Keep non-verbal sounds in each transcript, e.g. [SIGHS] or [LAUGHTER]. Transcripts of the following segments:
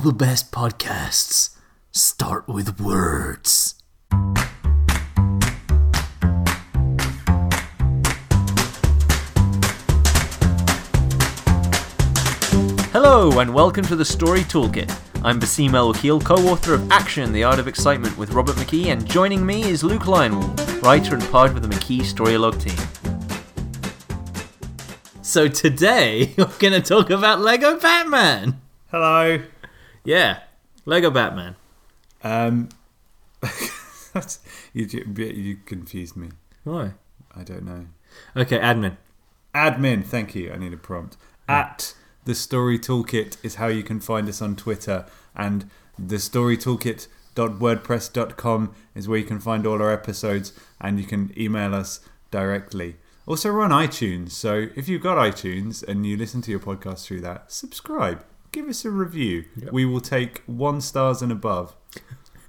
All the best podcasts start with words. Hello, and welcome to the Story Toolkit. I'm Bassim El-Wakil, co author of Action, The Art of Excitement with Robert McKee, and joining me is Luke Lionwall, writer and part of the McKee Storylogue team. So today, [LAUGHS] we're going to talk about Lego Batman. Hello. Yeah, Lego Batman. Um, [LAUGHS] you, you confused me. Why? I don't know. Okay, admin. Admin, thank you. I need a prompt. At the Story Toolkit is how you can find us on Twitter, and the Story Toolkit.wordpress.com is where you can find all our episodes, and you can email us directly. Also, we're on iTunes, so if you've got iTunes and you listen to your podcast through that, subscribe. Give us a review. We will take one stars and above.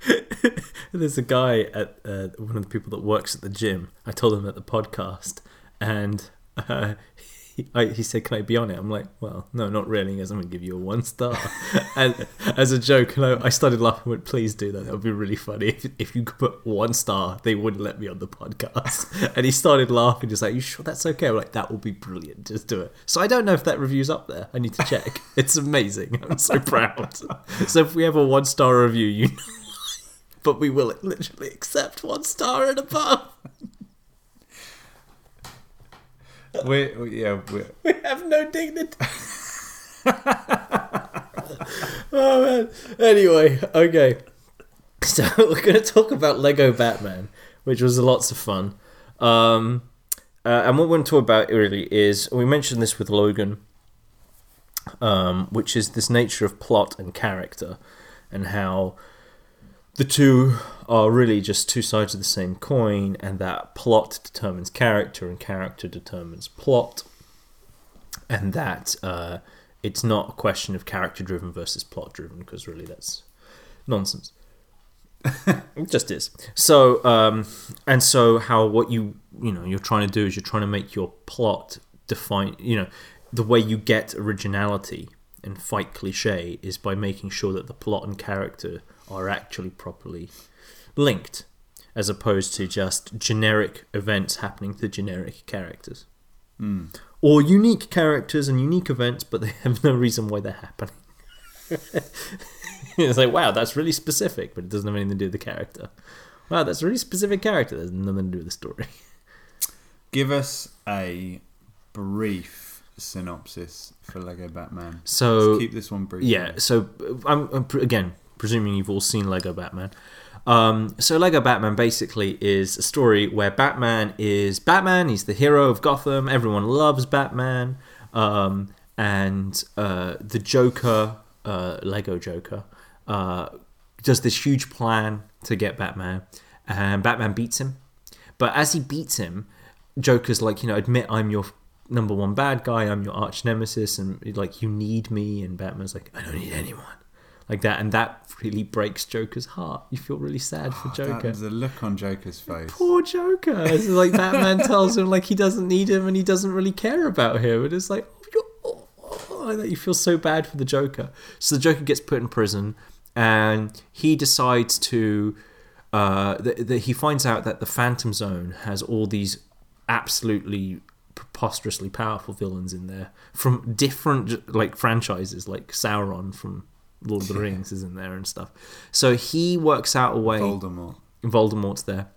[LAUGHS] There's a guy at uh, one of the people that works at the gym. I told him at the podcast, and uh, he, I, he said, "Can I be on it?" I'm like, "Well, no, not really." Goes, "I'm gonna give you a one star," [LAUGHS] and as a joke, and I, I started laughing. Went, "Please do that. That would be really funny. If, if you could put one star, they wouldn't let me on the podcast." [LAUGHS] and he started laughing, just like, "You sure that's okay?" I'm like, "That will be brilliant. Just do it." So I don't know if that review's up there. I need to check. [LAUGHS] it's amazing. I'm so proud. so if we have a one star review, you. know but we will literally accept one star and above. We- yeah, we're, [LAUGHS] We have no dignity. [LAUGHS] oh man. Anyway, okay. So [LAUGHS] we're going to talk about Lego Batman, which was lots of fun. Um, uh, and what we're going to talk about really is we mentioned this with Logan, um, which is this nature of plot and character, and how the two are really just two sides of the same coin, and that plot determines character, and character determines plot, and that uh, it's not a question of character driven versus plot driven, because really that's nonsense. it [LAUGHS] just is. So, um, and so how what you you know you're trying to do is you're trying to make your plot define. You know, the way you get originality and fight cliche is by making sure that the plot and character are actually properly linked, as opposed to just generic events happening to generic characters, hmm. or unique characters and unique events, but they [LAUGHS] have no reason why they're happening. [LAUGHS] it's like, wow, that's really specific, but it doesn't have anything to do with the character. Wow, that's a really specific character. There's nothing to do with the story. [LAUGHS] give us a brief synopsis for Lego Batman. So Let's keep this one brief. Yeah, so um, um, I'm, I'm pre- again presuming you've all seen Lego Batman. Um, so Lego Batman basically is a story where Batman is Batman. He's the hero of Gotham. Everyone loves Batman, um, and uh, the Joker, uh, Lego Joker, uh, does this huge plan to get Batman, and Batman beats him. But as he beats him, Joker's like, you know, admit I'm your number one bad guy. I'm your arch nemesis, and like you need me. And Batman's like, I don't need anyone, like that, and that really breaks Joker's heart. You feel really sad for Joker. That, Joker. the look on Joker's face. Poor Joker. It's like Batman tells him like he doesn't need him and he doesn't really care about him, and it's like. Oh, oh, that you feel so bad for the Joker. So the Joker gets put in prison, and he decides to. Uh, that that he finds out that the Phantom Zone has all these absolutely preposterously powerful villains in there from different like franchises, like Sauron from Lord of the Rings is in there and stuff. So he works out a way. Voldemort. Voldemort's there,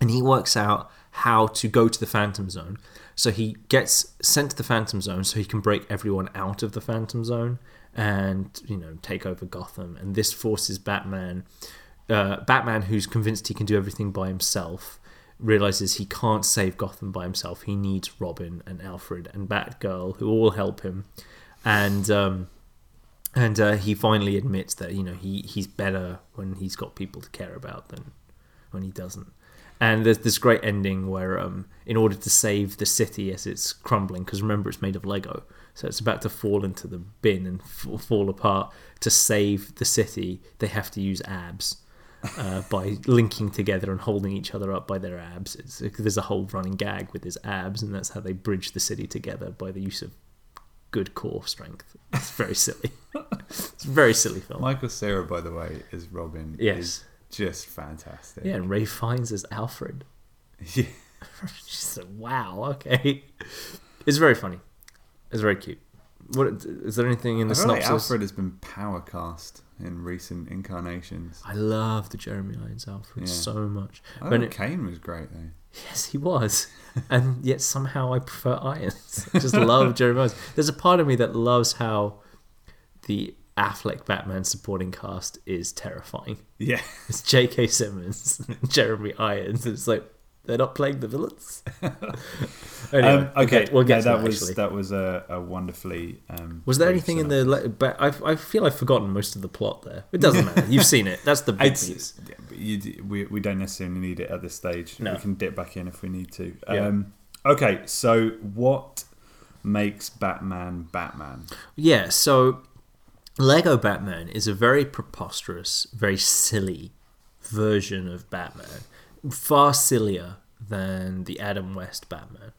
and he works out how to go to the Phantom Zone. So he gets sent to the Phantom Zone so he can break everyone out of the Phantom Zone and you know take over Gotham. And this forces Batman, uh, Batman, who's convinced he can do everything by himself, realizes he can't save Gotham by himself. He needs Robin and Alfred and Batgirl who all help him, and. Um, and uh, he finally admits that you know he, he's better when he's got people to care about than when he doesn't. And there's this great ending where, um, in order to save the city as it's crumbling, because remember it's made of Lego, so it's about to fall into the bin and f- fall apart. To save the city, they have to use abs uh, by linking together and holding each other up by their abs. It's, there's a whole running gag with his abs, and that's how they bridge the city together by the use of good core strength. It's very silly. it's a very silly film. Michael Cera, by the way, is Robin Yes. is just fantastic. Yeah, and Ralph Fiennes as Alfred. [LAUGHS] Yeah. [LAUGHS] Just like, wow, okay. It's very funny. It's very cute. What is there anything in I the feel like? Alfred has been power cast in recent incarnations. I love the Jeremy Irons Alfred Yeah. so much. I When it- Caine was great though. Yes, he was. and yet somehow I prefer Irons. [LAUGHS] I just love Jeremy Irons. There's a part of me that loves how the Affleck Batman supporting cast is terrifying. Yeah. It's J.K. Simmons, Jeremy Irons. and It's like they're not playing the villains. [LAUGHS] anyway, Um, okay, we'll get no, that that. was actually. that was a, a wonderfully. Um, Was there anything in the? le- But I, I feel I've forgotten most of the plot there. It doesn't [LAUGHS] matter. You've seen it. That's the big It's, piece. yeah, you, we, we don't necessarily need it at this stage. No. We can dip back in if we need to. Yeah. Um, okay, so what makes Batman Batman? Yeah. So, Lego Batman is a very preposterous, very silly version of Batman, far sillier than the Adam West Batman,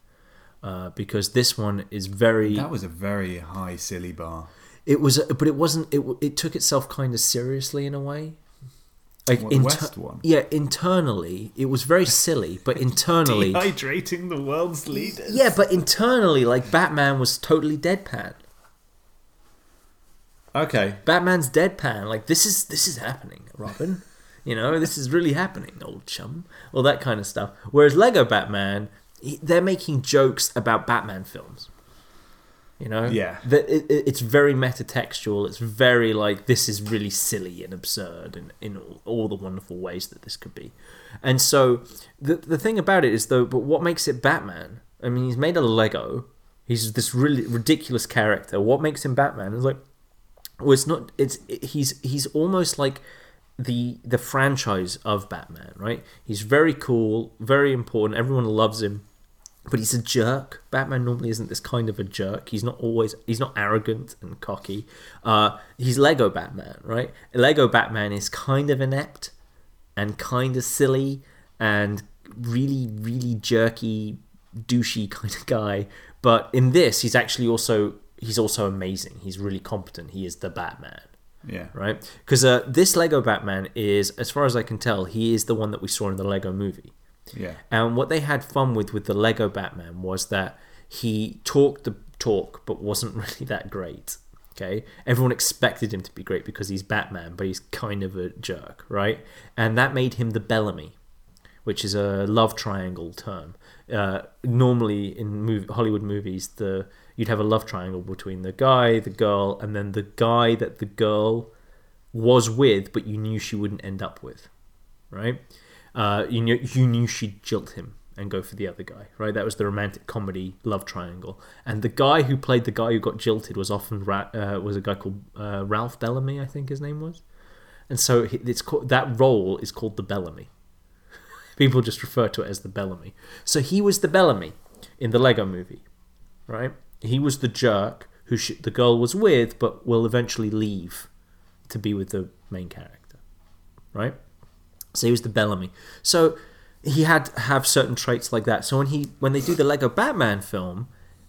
uh, because this one is very. That was a very high silly bar. It was, but it wasn't. It it took itself kind of seriously in a way. Like the West one? Yeah, internally it was very silly, but [LAUGHS] internally, Dehydrating the world's leaders. yeah, but internally, like Batman was totally deadpan. Okay. Batman's deadpan. Like this is this is happening, Robin. You know, this is really happening, old chum. All that kind of stuff. Whereas Lego Batman, he- they're making jokes about Batman films. You know, Yeah. That it, it- it's very metatextual. It's very like this is really silly and absurd, and in all, all the wonderful ways that this could be. And so the the thing about it is though, but what makes it Batman? I mean, he's made of Lego. He's this really ridiculous character. What makes him Batman? Is like well, it's not. It's he's he's almost like the the franchise of Batman, right? He's very cool, very important. Everyone loves him, but he's a jerk. Batman normally isn't this kind of a jerk. He's not always. He's not arrogant and cocky. Uh, he's Lego Batman, right? Lego Batman is kind of inept and kind of silly and really, really jerky, douchey kind of guy. But in this, he's actually also he's also amazing. He's really competent. He is the Batman, Yeah. right? Because uh, this Lego Batman is, as far as I can tell, he is the one that we saw in the Lego Movie. Yeah. And what they had fun with with the Lego Batman was that he talked the talk, but wasn't [LAUGHS] really that great. Okay, everyone expected him to be great because he's Batman, but he's kind of a jerk, right? And that made him the Bellamy, which is a love triangle term. Uh, normally in mov- Hollywood movies, the you'd have a love triangle between the guy, the girl, and then the guy that the girl was with, but you knew she wouldn't end up with, right? Uh, you knew you knew she'd jilt him and go for the other guy, right? That was the romantic comedy love triangle. And the guy who played the guy who got jilted was often Ra- uh, was a guy called uh, Ralph Bellamy, I think his name was. And so it's called, that role is called the Bellamy. [LAUGHS] People just refer to it as the Bellamy. So he was the Bellamy in the Lego movie, right? He was the jerk who sh- the girl was with, but will eventually leave to be with the main character, right? So he was the Bellamy. So he had have certain traits like that. So when he when they do the Lego Batman film,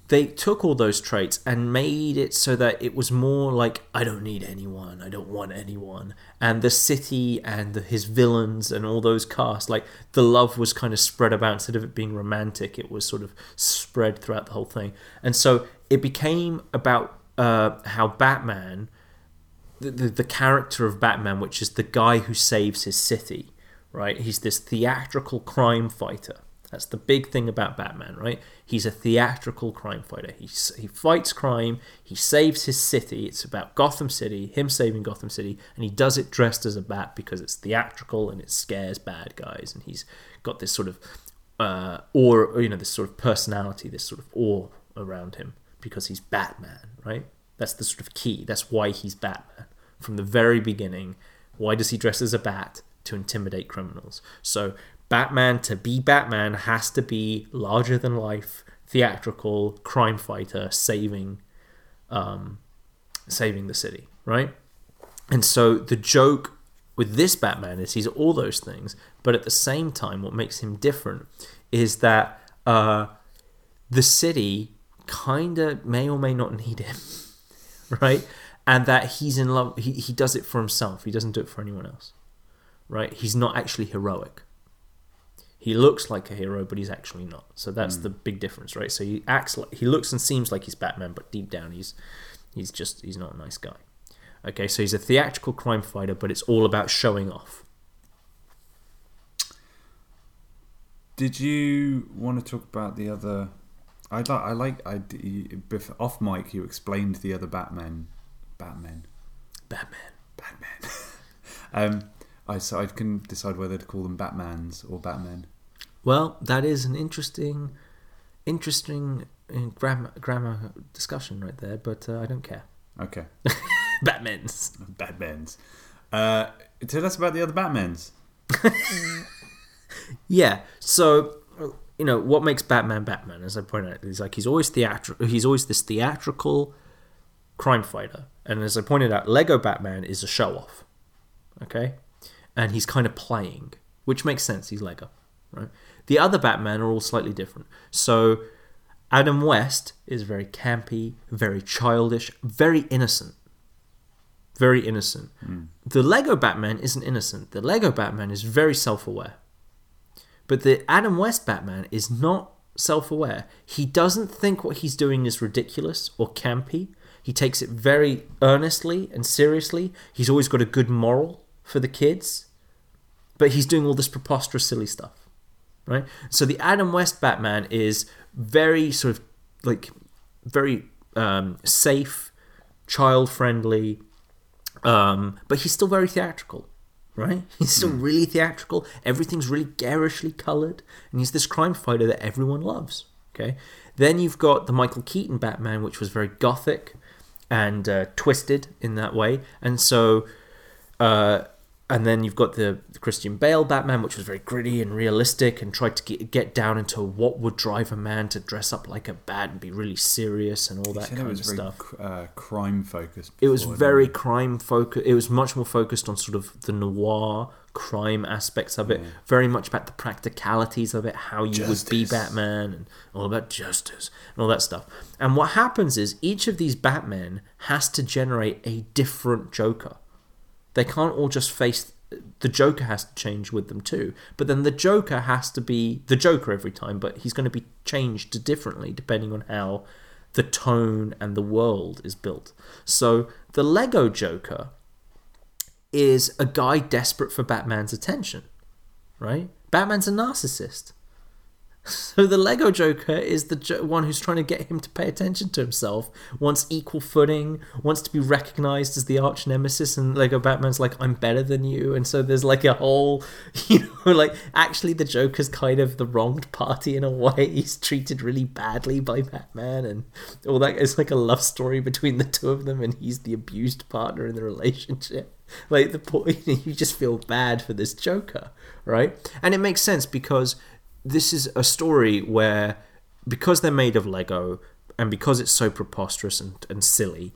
they took all those traits and made it so that it was more like I don't need anyone, I don't want anyone, and the city and the, his villains and all those cast like the love was kind of spread about instead of it being romantic, it was sort of spread throughout the whole thing, and so it became about uh, how Batman the, the, the character of Batman, which is the guy who saves his city, right? He's this theatrical crime fighter. That's the big thing about Batman, right? He's a theatrical crime fighter. He, he fights crime, he saves his city. It's about Gotham City, him saving Gotham City, and he does it dressed as a bat because it's theatrical and it scares bad guys. And he's got this sort of uh, awe, you know, this sort of personality, this sort of awe around him because he's Batman, right? That's the sort of key. That's why he's Batman from the very beginning. Why does he dress as a bat? To intimidate criminals. So Batman to be Batman has to be larger than life, theatrical crime fighter saving, um, saving the city, right? And so the joke with this Batman is he's all those things, but at the same time, what makes him different is that uh, the city kind of may or may not need him, [LAUGHS] right? And that he's in love. He he does it for himself. He doesn't do it for anyone else, right? He's not actually heroic. He looks like a hero, but he's actually not. So that's the big difference, right? So he acts like he looks and seems like he's Batman, but deep down he's he's just he's not a nice guy. Okay, so he's a theatrical crime fighter, but it's all about showing off. Did you want to talk about the other? I like. I like. I off mic. You explained the other Batman. Batman. Batman. Batman. [LAUGHS] um, I so I can decide whether to call them Batmans or Batmen. Well, that is an interesting, interesting uh, grammar grammar discussion right there, but uh, I don't care. Okay. [LAUGHS] Batman's. Batmans. Uh, tell us about the other Batmans. [LAUGHS] Yeah. So you know what makes Batman Batman, as I pointed out, is like he's always theatrical. He's always this theatrical crime fighter, and as I pointed out, Lego Batman is a show off. Okay, and he's kind of playing, which makes sense. He's Lego, right? The other Batman are all slightly different. So Adam West is very campy, very childish, very innocent. Very innocent. Hmm. The Lego Batman isn't innocent. The Lego Batman is very self aware. But the Adam West Batman is not self aware. He doesn't think what he's doing is ridiculous or campy. He takes it very earnestly and seriously. He's always got a good moral for the kids. But he's doing all this preposterous, silly stuff. Right? So the Adam West Batman is very sort of like very um, safe, child friendly, um, but he's still very theatrical, right? [LAUGHS] He's still really theatrical. Everything's really garishly colored, and he's this crime fighter that everyone loves. Okay. Then you've got the Michael Keaton Batman, which was very gothic and uh, twisted in that way, and so. Uh, and then you've got the, the Christian Bale Batman, which was very gritty and realistic, and tried to get, get down into what would drive a man to dress up like a bat and be really serious and all that kind it was of very stuff. uh, crime focused. It was very crime focused. It was much more focused on sort of the noir crime aspects of it. Very much about the practicalities of it, how you would be Batman, and all about justice and all that stuff. And what happens is each of these Batmen has to generate a different Joker. They can't all just face. The Joker has to change with them too. But then the Joker has to be the Joker every time, but he's going to be changed differently depending on how the tone and the world is built. So the Lego Joker is a guy desperate for Batman's attention, right? Batman's a narcissist. [LAUGHS] So the Lego Joker is the jo- one who's trying to get him to pay attention to himself, wants equal footing, wants to be recognized as the arch nemesis, and Lego Batman's like, I'm better than you. And so there's like a whole, [LAUGHS] you know, like actually the Joker's kind of the wronged party in a way. He's treated really badly by Batman, and all that. It's like a love story between the two of them, and he's the abused partner in the relationship. Like the point, [LAUGHS] you just feel bad for this Joker, right? And it makes sense because this is a story where because they're made of Lego and because it's so preposterous and, and silly,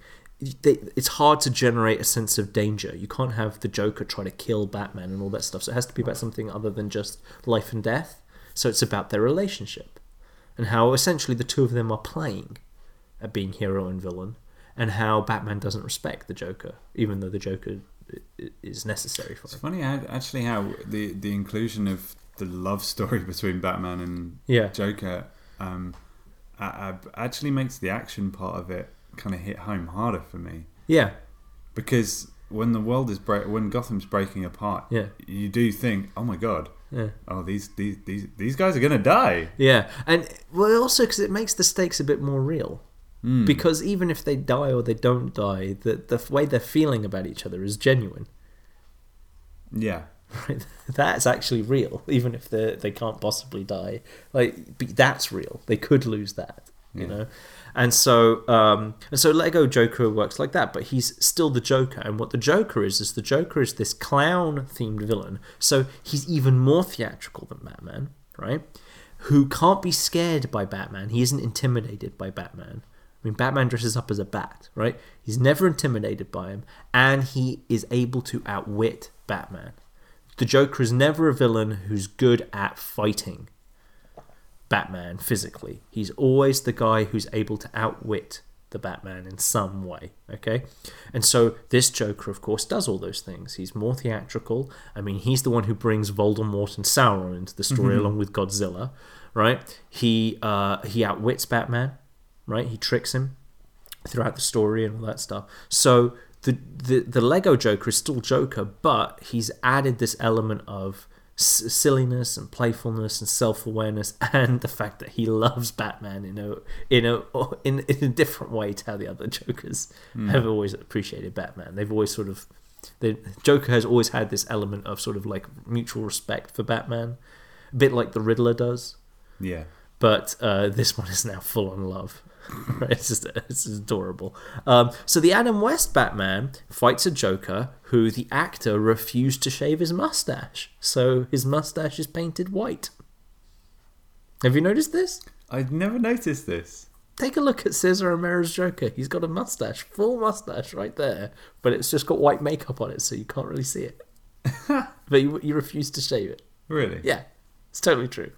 they, it's hard to generate a sense of danger. You can't have the Joker try to kill Batman and all that stuff. So it has to be about something other than just life and death. So it's about their relationship and how essentially the two of them are playing at being hero and villain, and how Batman doesn't respect the Joker, even though the Joker is necessary for It's him. funny actually how the the inclusion of the love story [LAUGHS] between Batman and Yeah. Joker um, actually makes the action part of it kind of hit home harder for me Yeah, because when the world is break when Gotham's breaking apart, Yeah. you do think, oh my god, yeah. oh these these these, these guys are gonna die. Yeah, and well, also because it makes the stakes a bit more real. Hmm. Because even if they die or they don't die, the the way they're feeling about each other is genuine. Yeah? [LAUGHS] That's actually real, even if they they can't possibly die. Like that's real. They could lose that, you know. And so, um, and so Lego Joker works like that, but he's still the Joker. And what the Joker is is the Joker is this clown themed villain. So he's even more theatrical than Batman, right? Who can't be scared by Batman. He isn't intimidated by Batman. I mean, Batman dresses up as a bat, right? He's never intimidated by him, and he is able to outwit Batman. The Joker is never a villain who's good at fighting. Batman physically. He's always the guy who's able to outwit the Batman in some way. Okay, and so this Joker, of course, does all those things. He's more theatrical. I mean, he's the one who brings Voldemort and Sauron into the story along with Godzilla, right? He uh, he outwits Batman, right? He tricks him throughout the story and all that stuff. So the the the Lego Joker is still Joker, but he's added this element of s- silliness and playfulness and self awareness, [LAUGHS] and the fact that he loves Batman in a in a in, in a different way to how the other Jokers hmm. have always appreciated Batman. They've always sort of the Joker has always had this element of sort of like mutual respect for Batman, a bit like the Riddler does Yeah. But uh, this one is now full on love. [LAUGHS] it's just it's adorable. Um, so the Adam West Batman fights a Joker who the actor refused to shave his mustache, so his mustache is painted white. Have you noticed this? I'd never noticed this. Take a look at Cesar Romero's Joker. He's got a mustache, full mustache right there, but it's just got white makeup on it, so you can't really see it. [LAUGHS] but you, you refuse to shave it. Really? Yeah, it's totally true.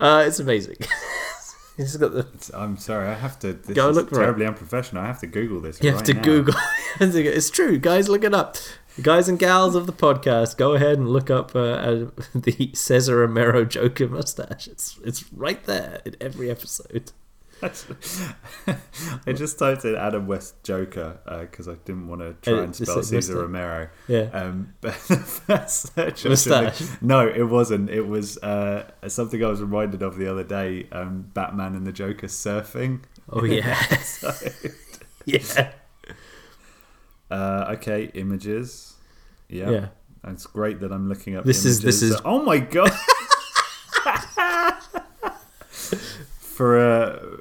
Uh, it's amazing. [LAUGHS] He's got the I'm sorry, I have to. This Go look for it. terribly unprofessional. I have to Google this. You have right to now. Google. You have to go- it's true, guys. Look it up. Guys and gals of the podcast, go ahead and look up uh, uh, [LAUGHS] the Cesar Romero Joker mustache. It's it's right there in every episode. [LAUGHS] I just typed in Adam West Joker because I didn't want to try Uh, and spell Cesar mustache. Romero. Yeah. Um, [LAUGHS] but the first search Mustache. did- [LAUGHS] No, it wasn't. It was uh, something I was reminded of the other day. Um, Batman and the Joker surfing. Oh yeah, yeah, uh, okay, images. Yeah. yeah. It's great that I'm looking up. This is- this is- Oh my god! for a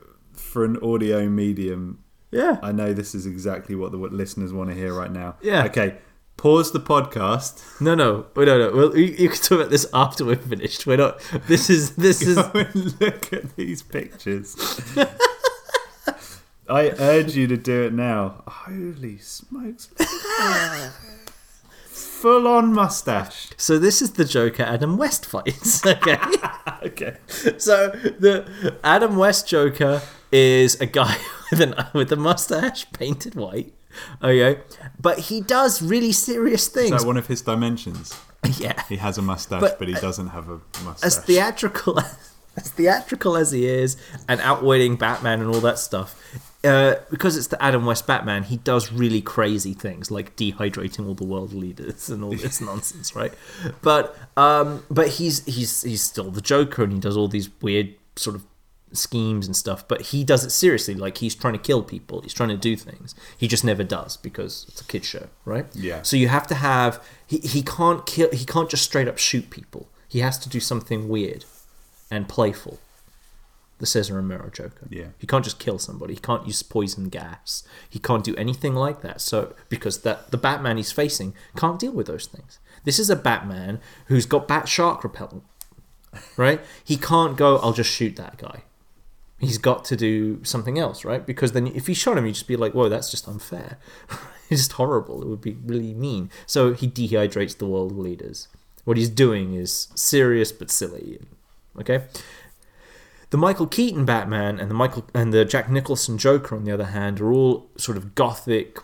for an audio medium, Yeah. I know this is exactly what the listeners want to hear right now. Yeah. Okay. Pause the podcast. No, no, no, no. Well, you, you can talk about this after we're finished. We're not. This is this is. Go and look at these pictures. I urge you to do it now. Holy smokes! Full on mustache. So this is the Joker Adam West fights. [LAUGHS] Okay. [LAUGHS] Okay. so the Adam West Joker is a guy [LAUGHS] with an with a mustache painted white. Okay, but he does really serious Is things. that one of his dimensions? [LAUGHS] yeah, He has a mustache, but, But, he doesn't have a mustache. as theatrical [LAUGHS] as theatrical as he is, and outwitting Batman and all that stuff. Uh, because it's the Adam West Batman, he does really crazy things like dehydrating all the world leaders and all this nonsense, right? But um, but he's he's he's still the Joker, and he does all these weird sort of schemes and stuff. But he does it seriously, like he's trying to kill people, he's trying to do things. He just never does because it's a kid show, right? Yeah. So you have to have he, he can't kill he can't just straight up shoot people. He has to do something weird and playful. The Cesar Romero Joker. Yeah. He can't just kill somebody. He can't use poison gas. He can't do anything like that. So because that the Batman he's facing can't deal with those things. This is a Batman who's got bat shark repellent. Right? He can't go, I'll just shoot that guy. He's got to do something else, right? Because then if he shot him, you'd just be like, whoa, that's just unfair. [LAUGHS] it's just horrible. It would be really mean. So he dehydrates the world leaders. What he's doing is serious but silly. Okay? The Michael Keaton Batman and the Michael and the Jack Nicholson Joker, on the other hand, are all sort of gothic,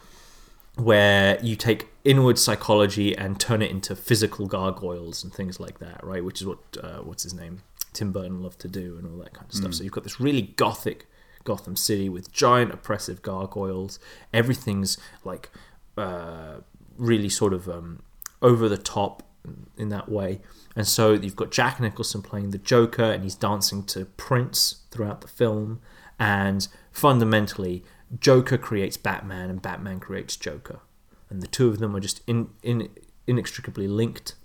where you take inward psychology and turn it into physical gargoyles and things like that, right? Which is what uh, what's his name, Tim Burton loved to do and all that kind of stuff. So you've got this really gothic Gotham City with giant oppressive gargoyles. Everything's like uh, really sort of um, over the top in that way. And so you've got Jack Nicholson playing the Joker, and he's dancing to Prince throughout the film. And fundamentally, Joker creates Batman, and Batman creates Joker, and the two of them are just in, in inextricably linked.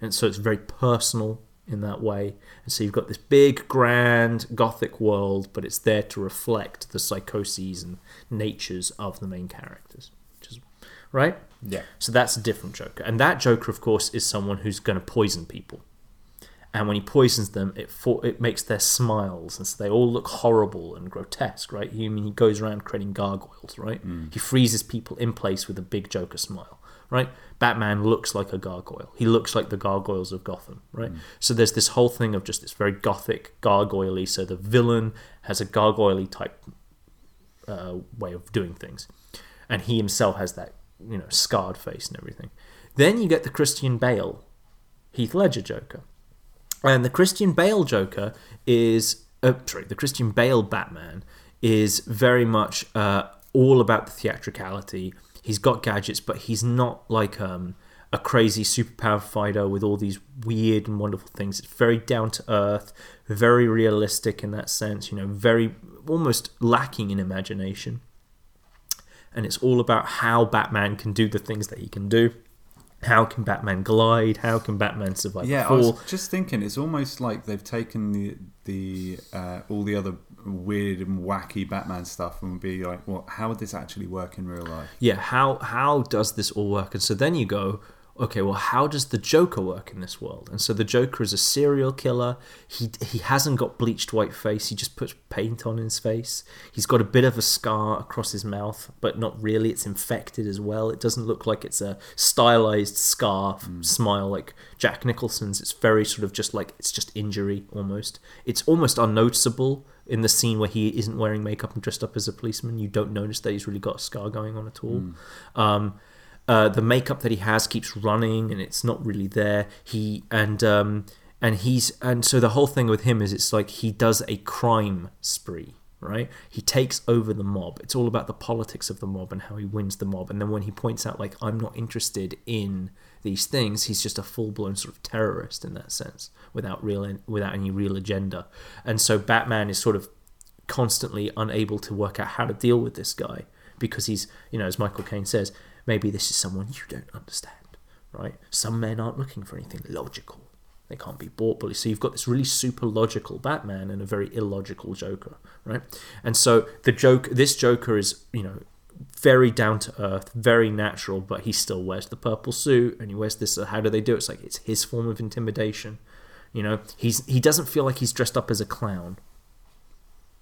And so it's very personal in that way. And so you've got this big, grand, gothic world, but it's there to reflect the psychoses and natures of the main characters. Which is right. yeah. So that's a different Joker. And that Joker, of course, is someone who's going to poison people. And when he poisons them, it for, it makes their smiles, and so they all look horrible and grotesque, right? He, I mean, he goes around creating gargoyles, right? Mm. He freezes people in place with a big Joker smile. Right? Batman looks like a gargoyle. He looks like the gargoyles of Gotham, right? So there's this whole thing of just this very gothic, gargoyle So the villain has a gargoyle type uh, way of doing things, and he himself has that you know scarred face and everything. Then you get the Christian Bale, Heath Ledger Joker, and the Christian Bale Joker is uh, sorry, the Christian Bale Batman is very much uh, all about the theatricality. He's got gadgets, but he's not like um, a crazy superpower fighter with all these weird and wonderful things. It's very down to earth, very realistic in that sense. You know, very almost lacking in imagination. And it's all about how Batman can do the things that he can do. How can Batman glide? How can Batman survive? Yeah, I fall? was just thinking. It's almost like they've taken the the uh, all the other weird and wacky Batman stuff and be like, well, how would this actually work in real life? yeah how how does this all work and so then you go okay well how does the joker work in this world? And so the joker is a serial killer. He he hasn't got bleached white face. He just puts paint on his face. He's got a bit of a scar across his mouth but not really. It's infected as well. It doesn't look like it's a stylized scar smile like jack nicholson's. It's very sort of just like it's just injury almost. It's almost unnoticeable in the scene where he isn't wearing makeup and dressed up as a policeman, you don't notice that he's really got a scar going on at all. Um, uh, the makeup that he has keeps running, and it's not really there. He and um, and he's and so the whole thing with him is it's like he does a crime spree. Right, he takes over the mob. It's all about the politics of the mob and how he wins the mob. And then when he points out, like, I'm not interested in these things, he's just a full blown sort of terrorist in that sense, without real without any real agenda. And so Batman is sort of constantly unable to work out how to deal with this guy because he's, you know, as Michael Caine says, maybe this is someone you don't understand, right? Some men aren't looking for anything logical. They can't be bought bullies. So you've got this really super logical Batman and a very illogical Joker, right? And so the joke, this Joker is, you know, very down to earth, very natural, but he still wears the purple suit and he wears this. Uh, how do they do it? It's like it's his form of intimidation. You know, he's he doesn't feel like he's dressed up as a clown.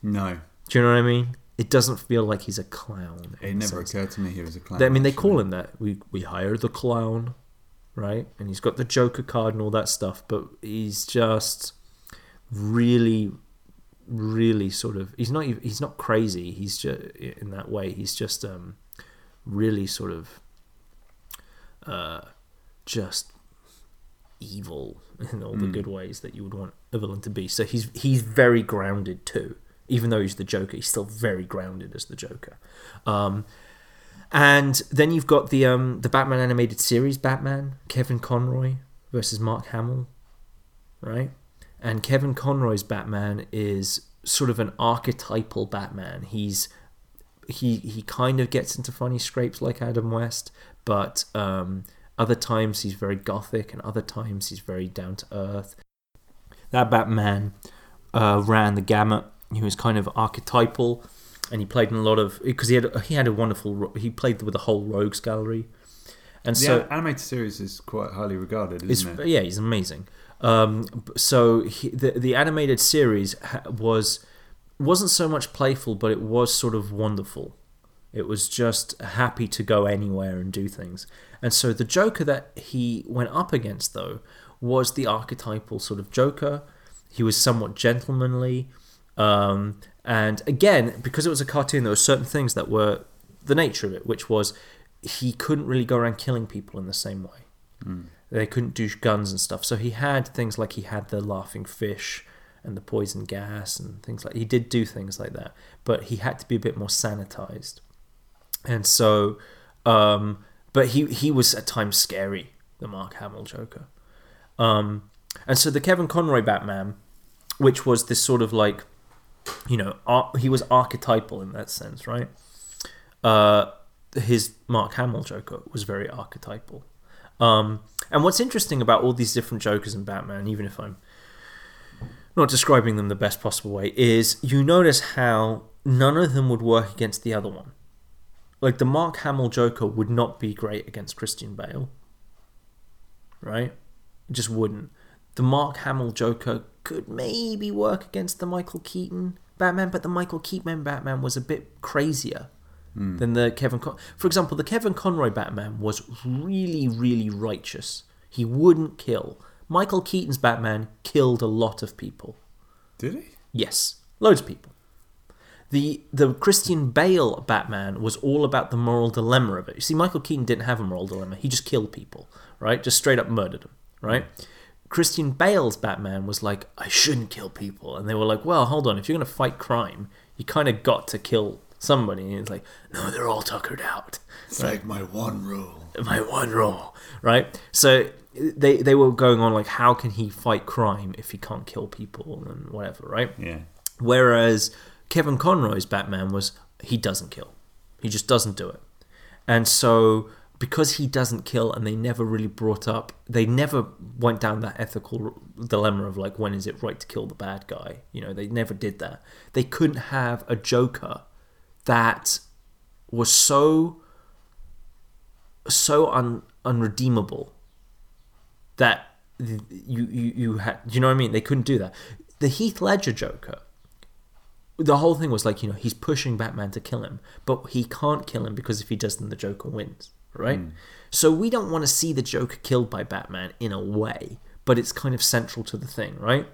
No, Do you know what I mean? It doesn't feel like he's a clown. it never sense. occurred to me he was a clown. I mean, they actually. call him that. We we hire the clown, right? And he's got the Joker card and all that stuff, but he's just really, really sort of. He's not. He's not crazy. He's just in that way. He's just um, really sort of, uh, just evil in all the Mm. good ways that you would want a villain to be. So he's he's very grounded too. Even though he's the Joker, he's still very grounded as the Joker. Um, and then you've got the um, the Batman animated series Batman, Kevin Conroy versus Mark Hamill, right? And Kevin Conroy's Batman is sort of an archetypal Batman. He's he he kind of gets into funny scrapes like Adam West, but um, other times he's very gothic, and other times he's very down to earth. That Batman uh, ran the gamut. He was kind of archetypal, and he played in a lot of because he had he had a wonderful he played with the whole Rogues gallery, and The so animated series is quite highly regarded, isn't it? yeah, he's amazing. Um, so he, the the animated series was wasn't so much playful, but it was sort of wonderful. It was just happy to go anywhere and do things. And so the Joker that he went up against, though, was the archetypal sort of Joker. He was somewhat gentlemanly. Um, and again, because it was a cartoon, there were certain things that were the nature of it, which was he couldn't really go around killing people in the same way. They couldn't do guns and stuff. So he had things like he had the laughing fish and the poison gas and things like he did do things like that, but he had to be a bit more sanitized. And so um but he he was at times scary, the Mark Hamill Joker. Um and so the Kevin Conroy Batman, which was this sort of like you know, ar- he was archetypal in that sense, right? Uh his Mark Hamill Joker was very archetypal. Um, and what's interesting about all these different Jokers in Batman, even if I'm not describing them the best possible way, is you notice how none of them would work against the other one. Like the Mark Hamill Joker would not be great against Christian Bale, right? It just wouldn't. The Mark Hamill Joker could maybe work against the Michael Keaton Batman, but the Michael Keaton Batman was a bit crazier hmm. than the Kevin. Con- For example, the Kevin Conroy Batman was really, really righteous. He wouldn't kill. Michael Keaton's Batman killed a lot of people. Did he? Yes, loads of people. The the Christian Bale Batman was all about the moral dilemma of it. You see, Michael Keaton didn't have a moral dilemma. He just killed people, right? Just straight up murdered them, right? Hmm. Christian Bale's Batman was like, I shouldn't kill people. And they were like, well, hold on. If you're going to fight crime, you kind of got to kill somebody. And it's like, no, they're all tuckered out. It's like my one rule. My one rule, right? So they they were going on like, how can he fight crime if he can't kill people and whatever, right? Yeah. Whereas Kevin Conroy's Batman was he doesn't kill. He just doesn't do it. And so because he doesn't kill and they never really brought up they never went down that ethical dilemma of like when is it right to kill the bad guy you know they never did that they couldn't have a joker that was so so un, unredeemable that you you you had do you know what I mean? They couldn't do that. The Heath Ledger Joker, the whole thing was like you know he's pushing Batman to kill him, but he can't kill him because if he does, then the Joker wins, right? So we don't want to see the Joker killed by Batman in a way, but it's kind of central to the thing, right?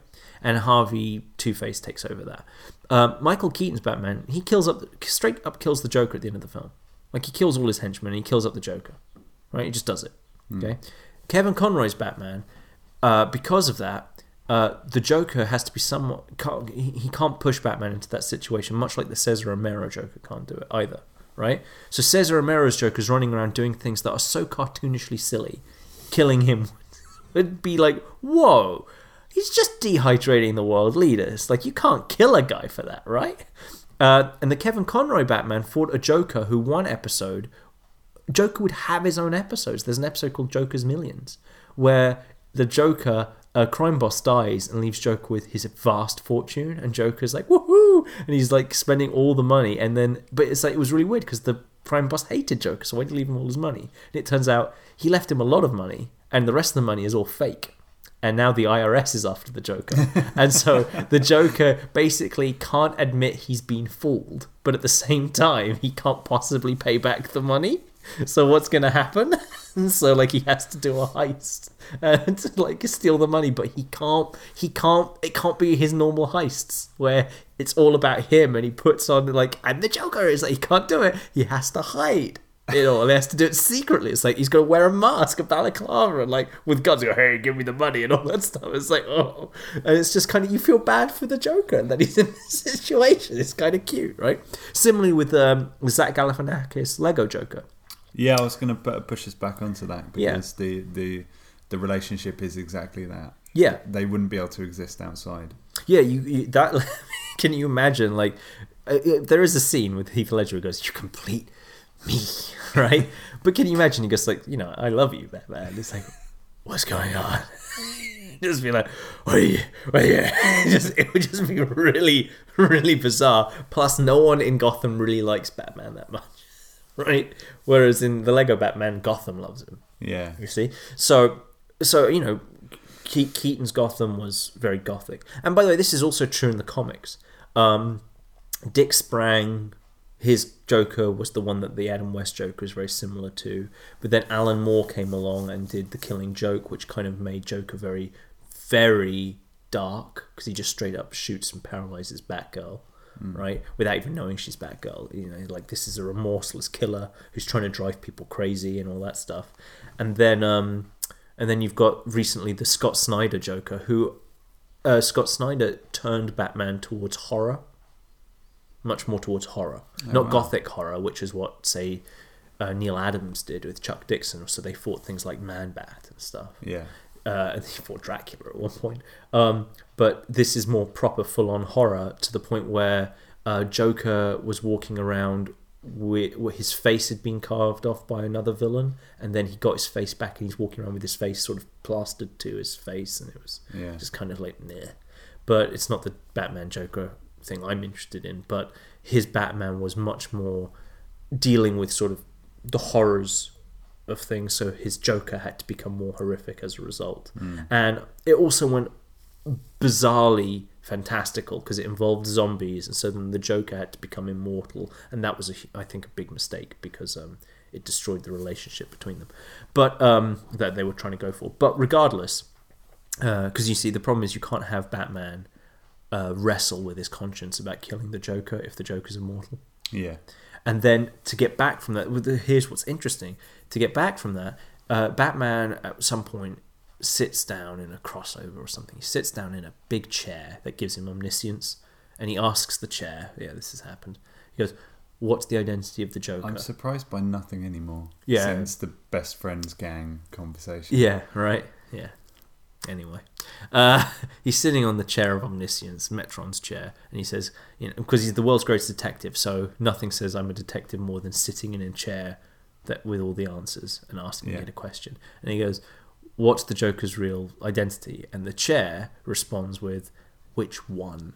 And Harvey Two Face takes over that. Um, Michael Keaton's Batman, he kills up straight up kills the Joker at the end of the film. Like he kills all his henchmen and he kills up the Joker, right? He just does it. Okay. Kevin Conroy's Batman, uh, because of that, uh, the Joker has to be somewhat. Can't, he, he can't push Batman into that situation, much like the Cesar Romero Joker can't do it either, right? So Cesar Romero's Joker is running around doing things that are so cartoonishly silly. Killing him [LAUGHS] would be like, whoa, he's just dehydrating the world leaders. Like, you can't kill a guy for that, right? Uh, and the Kevin Conroy Batman fought a Joker who one episode Joker would have his own episodes. There's an episode called Joker's Millions where the Joker, a crime boss, dies and leaves Joker with his vast fortune, and Joker's like woohoo, and he's like spending all the money, and then but it's like it was really weird because the crime boss hated Joker, so why did he leave him all his money? And it turns out he left him a lot of money, and the rest of the money is all fake. And now the IRS is after the Joker. [LAUGHS] And so the Joker basically can't admit he's been fooled, but at the same time, he can't possibly pay back the money. [LAUGHS] So what's to happen? [LAUGHS] so like he has to do a heist [LAUGHS] and like steal the money, but he can't. He can't. It can't be his normal heists where it's all about him and he puts on like I'm the Joker. It's like he can't do it. He has to hide. You know, and he has to do it secretly. It's like he's to wear a mask, a balaclava, and like with guns, go, hey, give me the money and all that stuff. It's like, oh, and it's just kind of you feel bad for the Joker and that he's in this situation. It's kind of cute, right? Similarly with um, Zach Galifianakis Lego Joker. Yeah, I was going to push us back onto that Yeah. because the, the the relationship is exactly that. Yeah, They wouldn't be able to exist outside. Yeah, you, you that [LAUGHS] can you imagine? Like, uh, uh, there is a scene with Heath Ledger who goes, "You complete me," [LAUGHS] right? but can you imagine? He goes like, "You know, I love you, Batman." It's like, what's going on? [LAUGHS] just be like, "What are you? What just it would just be really, really bizarre. Plus, no one in Gotham really likes Batman that much, right? Whereas in the Lego Batman, Gotham loves him. Yeah. You see, so so you know, Ke- Keaton's Gotham was very gothic, and by the way, this is also true in the comics. Um, Dick Sprang, his Joker was the one that the Adam West Joker is very similar to, but then Alan Moore came along and did the Killing Joke, which kind of made Joker very, very dark because he just straight up shoots and paralyzes Batgirl. Right, without even knowing she's Batgirl, you know, like this is a remorseless killer who's trying to drive people crazy and all that stuff and then um, and then you've got recently the Scott Snyder Joker, who uh, Scott Snyder turned Batman towards horror, much more towards horror, not wow. gothic horror, which is what say uh, Neal Adams did with Chuck Dixon. So they fought things like Man Bat and stuff. Yeah. Uh, and he fought Dracula at one point. Um, but this is more proper, full-on horror to the point where uh, Joker was walking around with, with his face had been carved off by another villain, and then he got his face back, and he's walking around with his face sort of plastered to his face, and it was Yeah. just kind of like nah. But it's not the Batman Joker thing I'm interested in. But his Batman was much more dealing with sort of the horrors of things, so his Joker had to become more horrific as a result. And it also went bizarrely fantastical because it involved zombies, and so then the Joker had to become immortal, and that was, a, I think, a big mistake because um, it destroyed the relationship between them. But um, that they were trying to go for. But regardless, because you see, the problem is you can't have Batman uh, wrestle with his conscience about killing the Joker if the Joker's immortal. Yeah. And then to get back from that, here's what's interesting: to get back from that, uh, Batman at some point sits down in a crossover or something. He sits down in a big chair that gives him omniscience, and he asks the chair, "Yeah, this has happened." He goes, "What's the identity of the Joker?" I'm surprised by nothing anymore. Yeah. Since the best friends gang conversation. Yeah, right. Yeah. Anyway, uh, [LAUGHS] he's sitting on the chair of omniscience, Metron's chair, and he says, you know, because he's the world's greatest detective, so nothing says I'm a detective more than sitting in a chair that with all the answers and asking Yeah. it a question. And he goes, "What's the Joker's real identity?" And the chair responds with, "Which one?"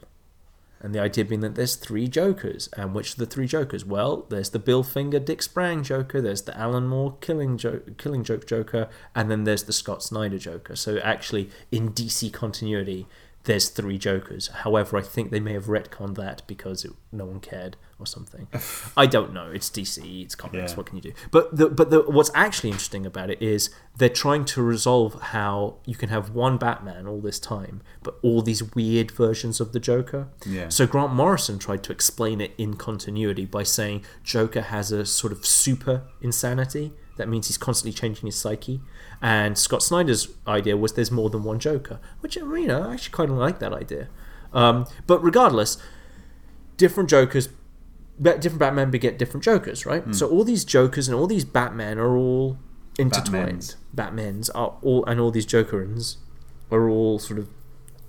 And the idea being that there's three Jokers, and which are the three Jokers? Well, there's the Bill Finger, Dick Sprang Joker, there's the Alan Moore Killing Joke, Killing Joke Joker, and then there's the Scott Snyder Joker. So actually, in DC continuity, there's three Jokers. However, I think they may have retconned that because it, no one cared or something. [SIGHS] I don't know. It's DC. It's comics. Yeah. What can you do? But the, but the, what's actually interesting about it is they're trying to resolve how you can have one Batman all this time, but all these weird versions of the Joker. Yeah. So Grant Morrison tried to explain it in continuity by saying Joker has a sort of super insanity. That means he's constantly changing his psyche. And Scott Snyder's idea was there's more than one Joker, which you know I actually kind of like that idea. Um, but regardless, different Jokers, different Batman beget different Jokers, right? So all these Jokers and all these Batman are all intertwined. Batmans are all, and all these Jokerins are all sort of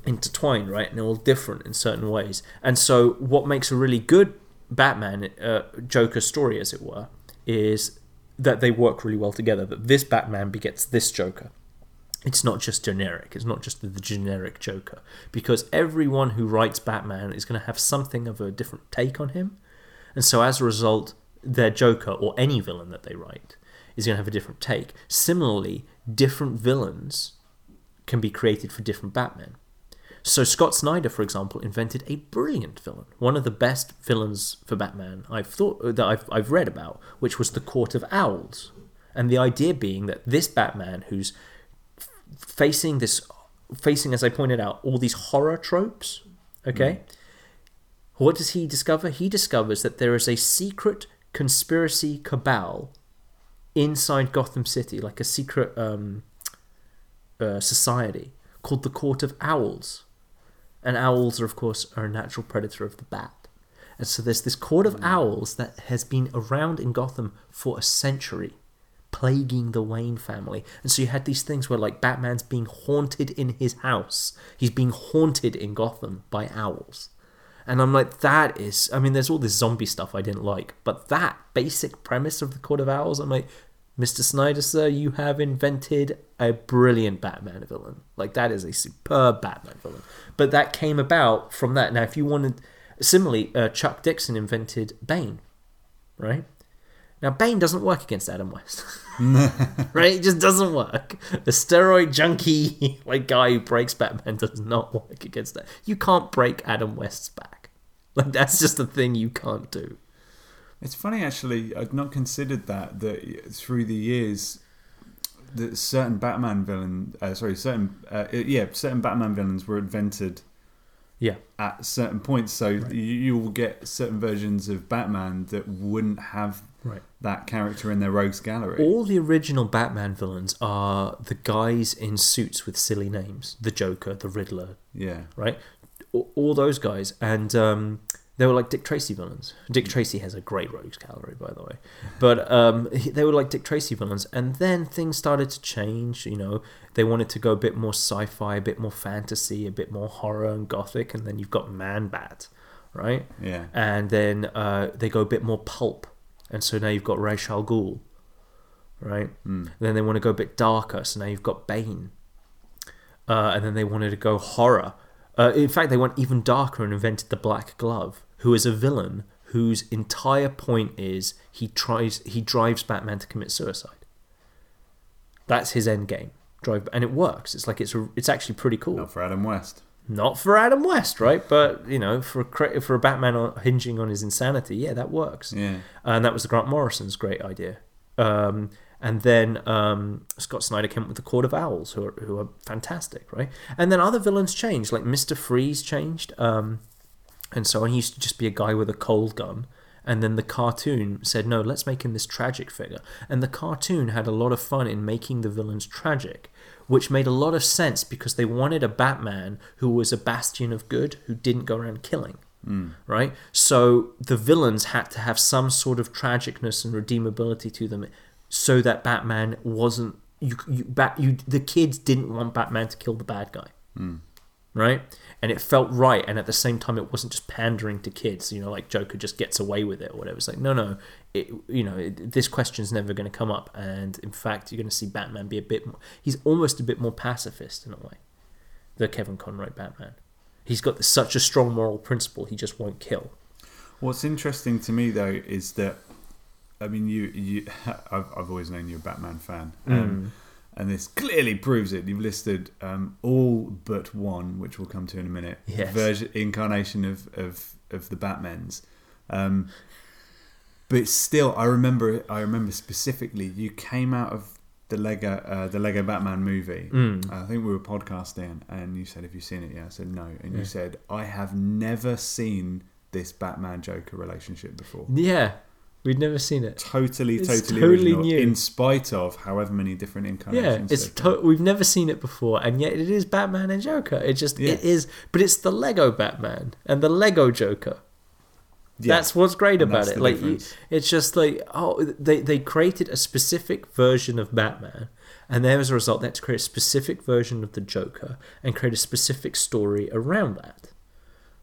intertwined, right? And they're all different in certain ways. And so, what makes a really good Batman uh, Joker story, as it were, is that they work really well together. That this Batman begets this Joker. It's not just generic. It's not just the, generic Joker, because everyone who writes Batman is going to have something of a different take on him, and so as a result, their Joker or any villain that they write is going to have a different take. Similarly, different villains can be created for different Batmen. So Scott Snyder, for example, invented a brilliant villain, one of the best villains for Batman I've thought that I've I've read about, which was the Court of Owls, and the idea being that this Batman, who's f- facing this, facing as I pointed out, all these horror tropes, okay. What does he discover? He discovers that there is a secret conspiracy cabal inside Gotham City, like a secret um, uh, society called the Court of Owls. And owls are, of course, are a natural predator of the bat. And so there's this Court of mm. Owls that has been around in Gotham for a century, plaguing the Wayne family. And so you had these things where, like, Batman's being haunted in his house. He's being haunted in Gotham by owls. And I'm like, that is. I mean, there's all this zombie stuff I didn't like, but that basic premise of the Court of Owls, I'm like, Mr. Snyder, sir, you have invented a brilliant Batman villain. Like, that is a superb Batman villain. But that came about from that. Now, if you wanted. Similarly, uh, Chuck Dixon invented Bane, right? Now, Bane doesn't work against Adam West. [LAUGHS] right? It just doesn't work. The steroid junkie [LAUGHS] like guy who breaks Batman does not work against that. You can't break Adam West's back. Like that's just a thing you can't do. It's funny actually. I'd not considered that that through the years, that certain Batman villain, uh, sorry, certain uh, yeah, certain Batman villains were invented Yeah. at certain points. So you, you will get certain versions of Batman that wouldn't have Right. that character in their rogues gallery. All the original Batman villains are the guys in suits with silly names. The Joker, the Riddler, yeah, right? All, all those guys, and um, they were like Dick Tracy villains. Dick Tracy has a great rogues gallery, by the way, but um, they were like Dick Tracy villains. And then things started to change. You know, they wanted to go a bit more sci-fi, a bit more fantasy, a bit more horror and gothic. And then you've got Man Bat, right? yeah, And then uh, they go a bit more pulp, and so now you've got Ra's al Ghul, right? Mm. then they want to go a bit darker, so now you've got Bane. Uh, and then they wanted to go horror. Uh, in fact, they went even darker and invented the Black Glove, who is a villain whose entire point is he tries he drives Batman to commit suicide. That's his end game. Drive, and it works. It's like it's a, it's actually pretty cool. not for Adam West. Not for Adam West, right? But you know, for a for a Batman hinging on his insanity, yeah, that works. Yeah. and that was Grant Morrison's great idea. Um, and then um, Scott Snyder came up with the Court of Owls, who are, who are fantastic, right? And then other villains changed, like Mister Freeze changed, um, and so on. He used to just be a guy with a cold gun. And then the cartoon said, no, let's make him this tragic figure. And the cartoon had a lot of fun in making the villains tragic, which made a lot of sense because they wanted a Batman who was a bastion of good, who didn't go around killing hmm. right? So the villains had to have some sort of tragicness and redeemability to them, so that Batman wasn't you. you bat you. The kids didn't want Batman to kill the bad guy, hmm. right? And it felt right, and at the same time, it wasn't just pandering to kids. You know, like Joker just gets away with it or whatever. It's like no, no. It, you know, it, this question's never going to come up, and in fact, you're going to see Batman be a bit. More, he's almost a bit more pacifist in a way. The Kevin Conroy Batman. He's got such a strong moral principle. He just won't kill. What's interesting to me though is that I mean you you [LAUGHS] I've, I've always known you're a Batman fan. Um, and this clearly proves it. You've listed um, all but one, which we'll come to in a minute, Yes. version incarnation of, of, of the Batmans. Um, but still, I remember I remember specifically you came out of the Lego uh, the Lego Batman movie. I think we were podcasting, and you said, "Have you seen it?" Yeah, I said no, and you said, "I have never seen this Batman Joker relationship before." Yeah, we'd never seen it. Totally, It's totally, totally original, new. in spite of however many different incarnations. Yeah, it's to- we've never seen it before, and yet it is Batman and Joker. It just Yeah. it is, but it's the Lego Batman and the Lego Joker. Yeah. That's what's great And about it. Like you, it's just like oh, they they created a specific version of Batman, and then as a result, they had to create a specific version of the Joker and create a specific story around that,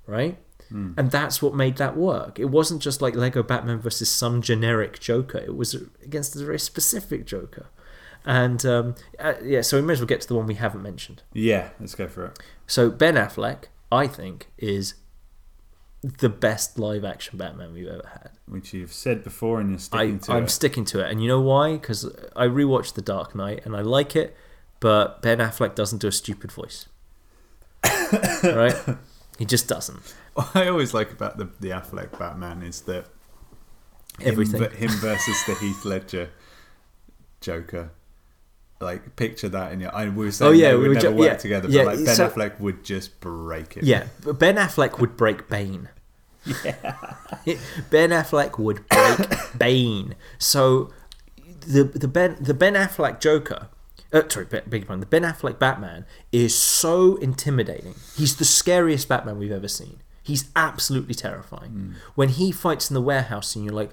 right? Hmm. And that's what made that work. It wasn't just like Lego Batman versus some generic Joker. It was against a very specific Joker. And um, uh, yeah, so we may as well get to the one we haven't mentioned. yeah, let's go for it. So Ben Affleck, I think, is the best live action Batman we've ever had. Which you've said before, and you're I, sticking to I'm it. sticking to it. And you know why? Because I rewatched The Dark Knight and I like it, but Ben Affleck doesn't do a stupid voice. [LAUGHS] right? He just doesn't. [LAUGHS] What I always like about the the Affleck Batman is that Everything. ver- him [LAUGHS] versus the Heath Ledger Joker. Like picture that in your. I we were saying Oh, yeah, we would never ju- work yeah, together, yeah, but like Ben so- Affleck would just break it. Yeah, but Ben Affleck would break Bane. Yeah. [LAUGHS] ben Affleck would break [COUGHS] Bane. So the the Ben the Ben Affleck Joker, uh, sorry, beg your pardon, the Ben Affleck Batman is so intimidating. He's the scariest Batman we've ever seen. He's absolutely terrifying. When he fights in the warehouse, and you're like,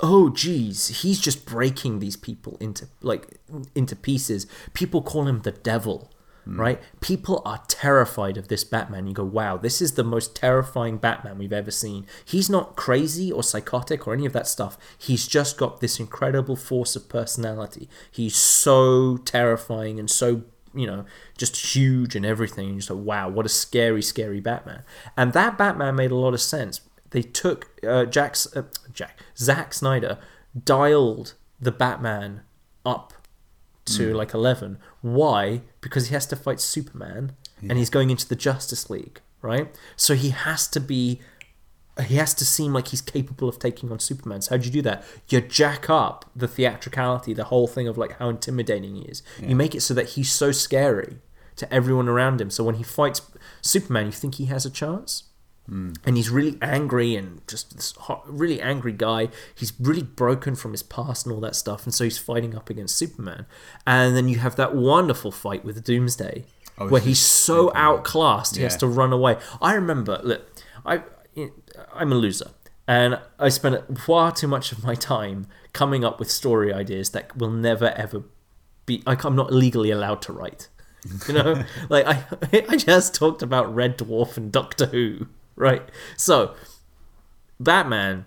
oh geez, he's just breaking these people into like into pieces. People call him the devil, right? People are terrified of this Batman. You go, wow, this is the most terrifying Batman we've ever seen. He's not crazy or psychotic or any of that stuff. He's just got this incredible force of personality. He's so terrifying and so you know, just huge and everything. You're just like, wow, what a scary, scary Batman. And that Batman made a lot of sense. They took uh, Jack's, uh, Jack, Zack Snyder dialed the Batman up to hmm. like 11. Why? Because he has to fight Superman and he's going into the Justice League, right? So he has to be he has to seem like he's capable of taking on Superman. So how do you do that? You jack up the theatricality, the whole thing of like how intimidating he is. You make it so that he's so scary to everyone around him. So when he fights Superman, you think he has a chance. And he's really angry and just this hot, really angry guy. He's really broken from his past and all that stuff. And so he's fighting up against Superman. And then you have that wonderful fight with Doomsday, Oh, where he's so incredible. outclassed, he has to run away. I remember, look, I, I'm a loser, and I spent far too much of my time coming up with story ideas that will never ever be. Like, I'm not legally allowed to write. [LAUGHS] You know, [LAUGHS] like I, [LAUGHS] I just talked about Red Dwarf and Doctor Who, right? So, Batman,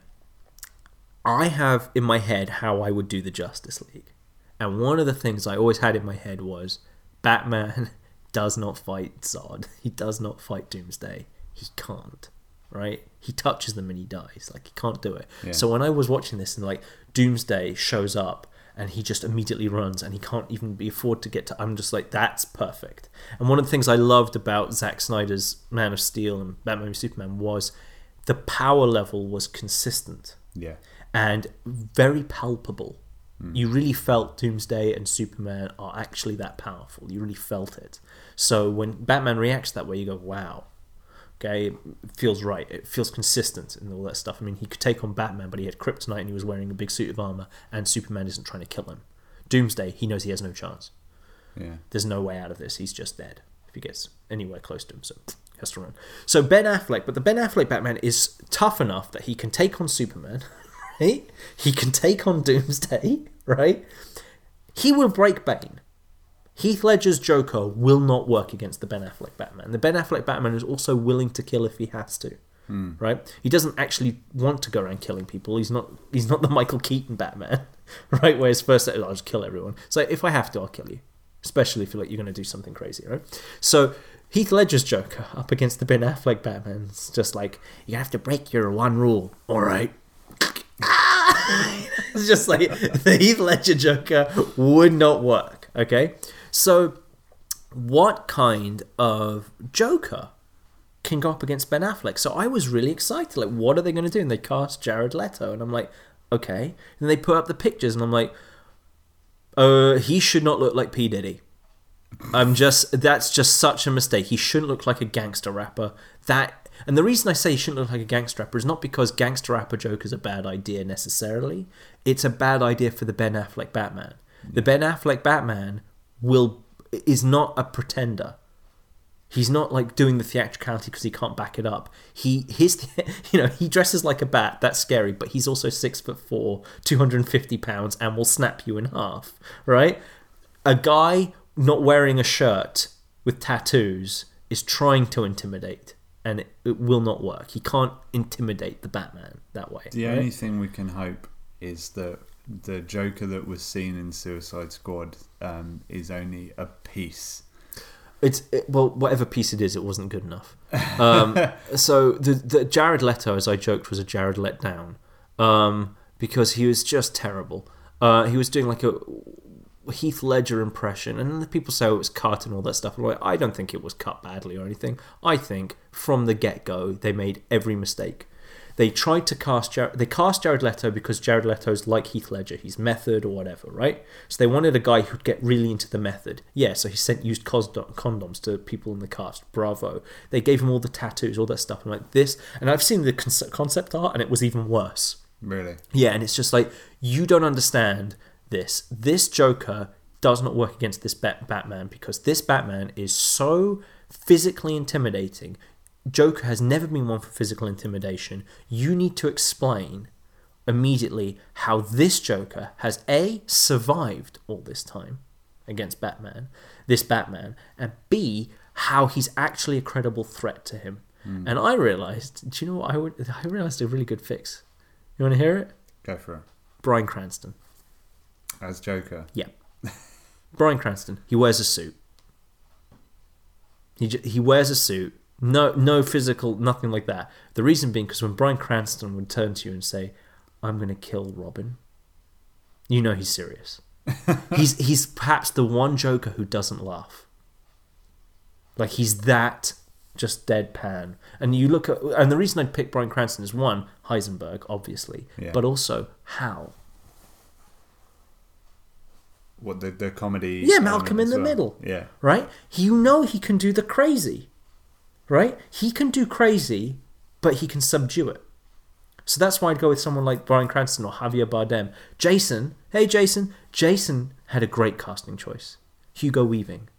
I have in my head how I would do the Justice League, and one of the things I always had in my head was Batman [LAUGHS] does not fight Zod. He does not fight Doomsday. He can't. Right? He touches them and he dies. Like he can't do it. Yeah. So when I was watching this and like Doomsday shows up and he just immediately runs and he can't even be afford to get to I'm just like that's perfect. And one of the things I loved about Zack Snyder's Man of Steel and Batman v Superman was the power level was consistent Yeah. and very palpable. Hmm. You really felt Doomsday and Superman are actually that powerful. You really felt it. So when Batman reacts that way, you go, "Wow, okay, it feels right. It feels consistent and all that stuff." I mean, he could take on Batman, but he had kryptonite and he was wearing a big suit of armor, and Superman isn't trying to kill him. Doomsday, he knows he has no chance. Yeah. There's no way out of this. He's just dead if he gets anywhere close to him. So he has to run. So Ben Affleck, but the Ben Affleck Batman is tough enough that he can take on Superman, [LAUGHS] right? He can take on Doomsday, [LAUGHS] right? He will break Bane. Heath Ledger's Joker will not work against the Ben Affleck Batman. The Ben Affleck Batman is also willing to kill if he has to. Right? He doesn't actually want to go around killing people. He's not he's not the Michael Keaton Batman, [LAUGHS] right? Where his first oh, I'll just kill everyone. So if I have to, I'll kill you. Especially if you like you're gonna do something crazy, right? So Heath Ledger's Joker up against the Ben Affleck Batman. It's just like you have to break your one rule. All right. [LAUGHS] Ah! [LAUGHS] it's just like the Heath Ledger Joker would not work. Okay, so what kind of Joker can go up against Ben Affleck? So I was really excited. Like, what are they going to do? And they cast Jared Leto, and I'm like, okay. And they put up the pictures, and I'm like, uh, he should not look like P Diddy. I'm just that's just such a mistake. He shouldn't look like a gangster rapper. That and the reason I say he shouldn't look like a gangster rapper is not because gangster rapper joke is a bad idea necessarily. It's a bad idea for the Ben Affleck Batman. The Ben Affleck Batman will is not a pretender. He's not like doing the theatricality because he can't back it up. He his [LAUGHS] you know he dresses like a bat. That's scary, but he's also six foot four, two hundred and fifty pounds, and will snap you in half. Right? A guy not wearing a shirt with tattoos is trying to intimidate, and it, it will not work. He can't intimidate the Batman that way. The right? only thing we can hope is that the Joker that was seen in Suicide Squad um, is only a piece. It's it, well, whatever piece it is, it wasn't good enough. Um, [LAUGHS] so the the Jared Leto, as I joked, was a Jared let down um, because he was just terrible. Uh, he was doing like a Heath Ledger impression, and then the people say oh, it was cut and all that stuff. Like, I don't think it was cut badly or anything. I think from the get go they made every mistake. They tried to cast Jared, they cast Jared Leto because Jared Leto's like Heath Ledger, he's method or whatever, right? So they wanted a guy who'd get really into the method. Yeah, so he sent used condoms to people in the cast. Bravo. They gave him all the tattoos, all that stuff. I'm like this, and I've seen the concept art, and it was even worse. Really? Yeah, and it's just like you don't understand this. This Joker does not work against this Bat- Batman because this Batman is so physically intimidating. Joker has never been one for physical intimidation. You need to explain immediately how this Joker has A survived all this time against Batman, this Batman, and B how he's actually a credible threat to him. Hmm. And I realized, do you know what I would I realized a really good fix. You want to hear it? Go for it. Bryan Cranston. As Joker. Yeah. Bryan Cranston. He wears a suit. He he wears a suit. No no physical nothing like that. The reason being because when Bryan Cranston would turn to you and say, "I'm going to kill Robin," you know he's serious. [LAUGHS] he's he's perhaps the one Joker who doesn't laugh. Like he's that just deadpan. And you look at and the reason I'd pick Bryan Cranston is one Heisenberg, obviously, Yeah. but also Hal. What the the comedy? Yeah, Malcolm in the well. Middle. Yeah. right? You know he can do the crazy, right? He can do crazy, but he can subdue it. So that's why I'd go with someone like Bryan Cranston or Javier Bardem. Jason, hey Jason, Jason had a great casting choice. Hugo Weaving.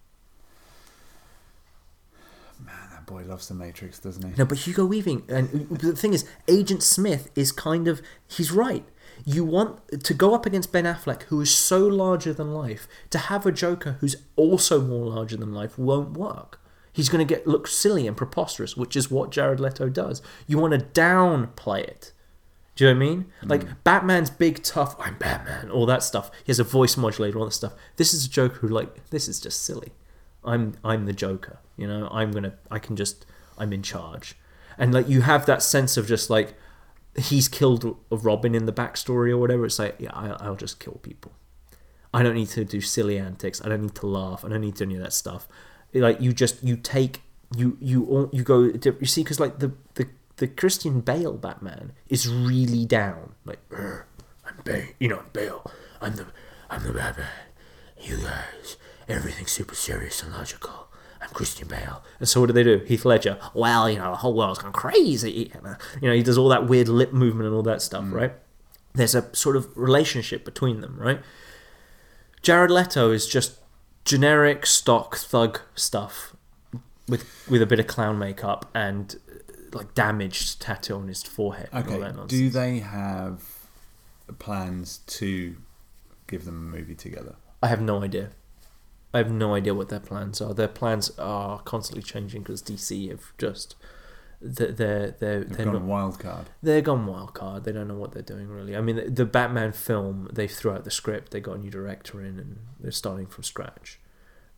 Man, that boy loves the Matrix, doesn't he? No, but Hugo Weaving, and the thing is, Agent Smith is kind of he's right. You want to go up against Ben Affleck, who is so larger than life. To have a Joker who's also more larger than life won't work. He's going to get look silly and preposterous, which is what Jared Leto does. You want to downplay it. Do you know what I mean? Hmm. Like Batman's big, tough, I'm Batman, all that stuff. He has a voice modulator, all that stuff. This is a Joker who, like, this is just silly. I'm I'm the Joker. You know, I'm gonna I can just I'm in charge, and like you have that sense of just like he's killed a Robin in the backstory or whatever. It's like yeah, I, I'll just kill people. I don't need to do silly antics. I don't need to laugh. I don't need to do any of that stuff. Like you just you take you you all you go you see because like the the the Christian Bale Batman is really down. Like I'm Bale, you know I'm Bale. I'm the I'm the Batman. You guys, everything's super serious and logical. I'm Christian Bale. And so what do they do? Heath Ledger. Well, you know the whole world's gone crazy. [LAUGHS] You know he does all that weird lip movement and all that stuff, mm. right? There's a sort of relationship between them, right? Jared Leto is just generic stock thug stuff with with a bit of clown makeup and uh, like damaged tattoo on his forehead. Okay. Do they have plans to give them a movie together? I have no idea. I have no idea what their plans are. Their plans are constantly changing because DC have just they're they're they're, They've they're gone not wild card. they're gone wild card. They don't know what they're doing really. I mean, the, the Batman film they threw out the script. They got a new director in, and they're starting from scratch.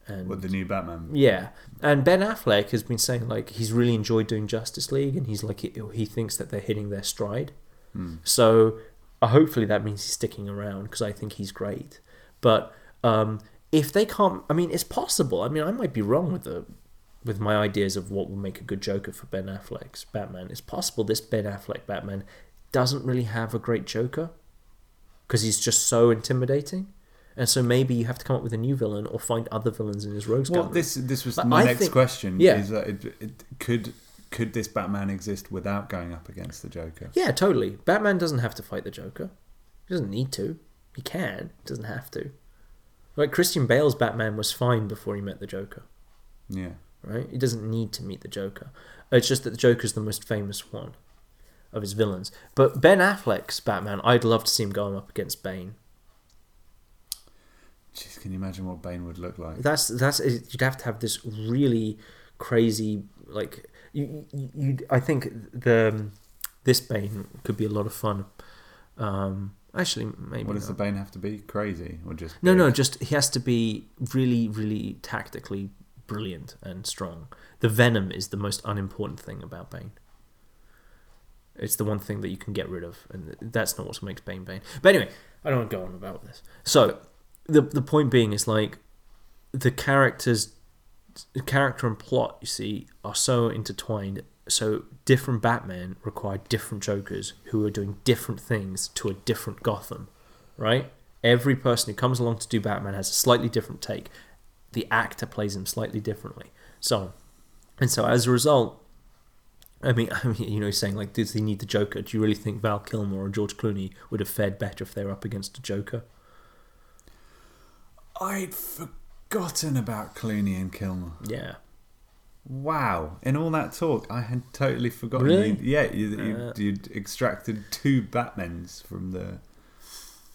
And What the new Batman? Yeah, and Ben Affleck has been saying like he's really enjoyed doing Justice League, and he's like he, he thinks that they're hitting their stride. Hmm. So uh, hopefully that means he's sticking around because I think he's great. But um, if they can't, I mean, it's possible. I mean, I might be wrong with the with my ideas of what will make a good Joker for Ben Affleck's Batman. It's possible this Ben Affleck Batman doesn't really have a great Joker because he's just so intimidating. And so maybe you have to come up with a new villain or find other villains in his rogues Well, gallery. this this was But my I next think- question. yeah. Is that it, it, could could this Batman exist without going up against the Joker? Yeah, totally. Batman doesn't have to fight the Joker. He doesn't need to. He can. He doesn't have to. Like Christian Bale's Batman was fine before he met the Joker, Yeah. Right? He doesn't need to meet the Joker. It's just that the Joker's the most famous one of his villains. But Ben Affleck's Batman, I'd love to see him going up against Bane. Jeez, can you imagine what Bane would look like? That's that's you'd have to have this really crazy like you you, you I think the this Bane could be a lot of fun. Um, actually, maybe What does not. the Bane have to be? Crazy or just No, big? no, just he has to be really, really tactically brilliant and strong. The venom is the most unimportant thing about Bane. It's the one thing that you can get rid of, and that's not what makes Bane Bane. But anyway, I don't want to go on about this. So, the the point being is like the characters, character and plot, you see, are so intertwined. So different Batman require different Jokers who are doing different things to a different Gotham, right? Every person who comes along to do Batman has a slightly different take. The actor plays him slightly differently. So, and so as a result, I mean, [LAUGHS] I mean, you know, he's saying like, does he need the Joker? Do you really think Val Kilmer or George Clooney would have fared better if they were up against a Joker? I'd forgotten about Clooney and Kilmer. Yeah. Wow! In all that talk, I had totally forgotten. Really? You, yeah, you, you, Uh. you'd extracted two Batmans from the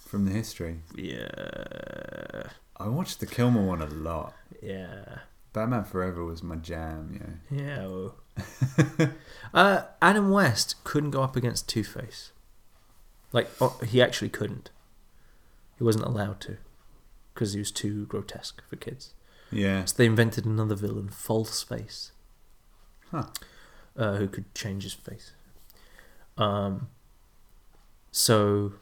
from the history. Yeah. I watched the Kilmer one a lot. Yeah. Batman Forever was my jam. Yeah. Yeah. oh. [LAUGHS] uh, Adam West couldn't go up against Two Face. Like, oh, he actually couldn't. He wasn't allowed to because he was too grotesque for kids. Yeah. So they invented another villain, False Face, Huh. uh, who could change his face. Um. So.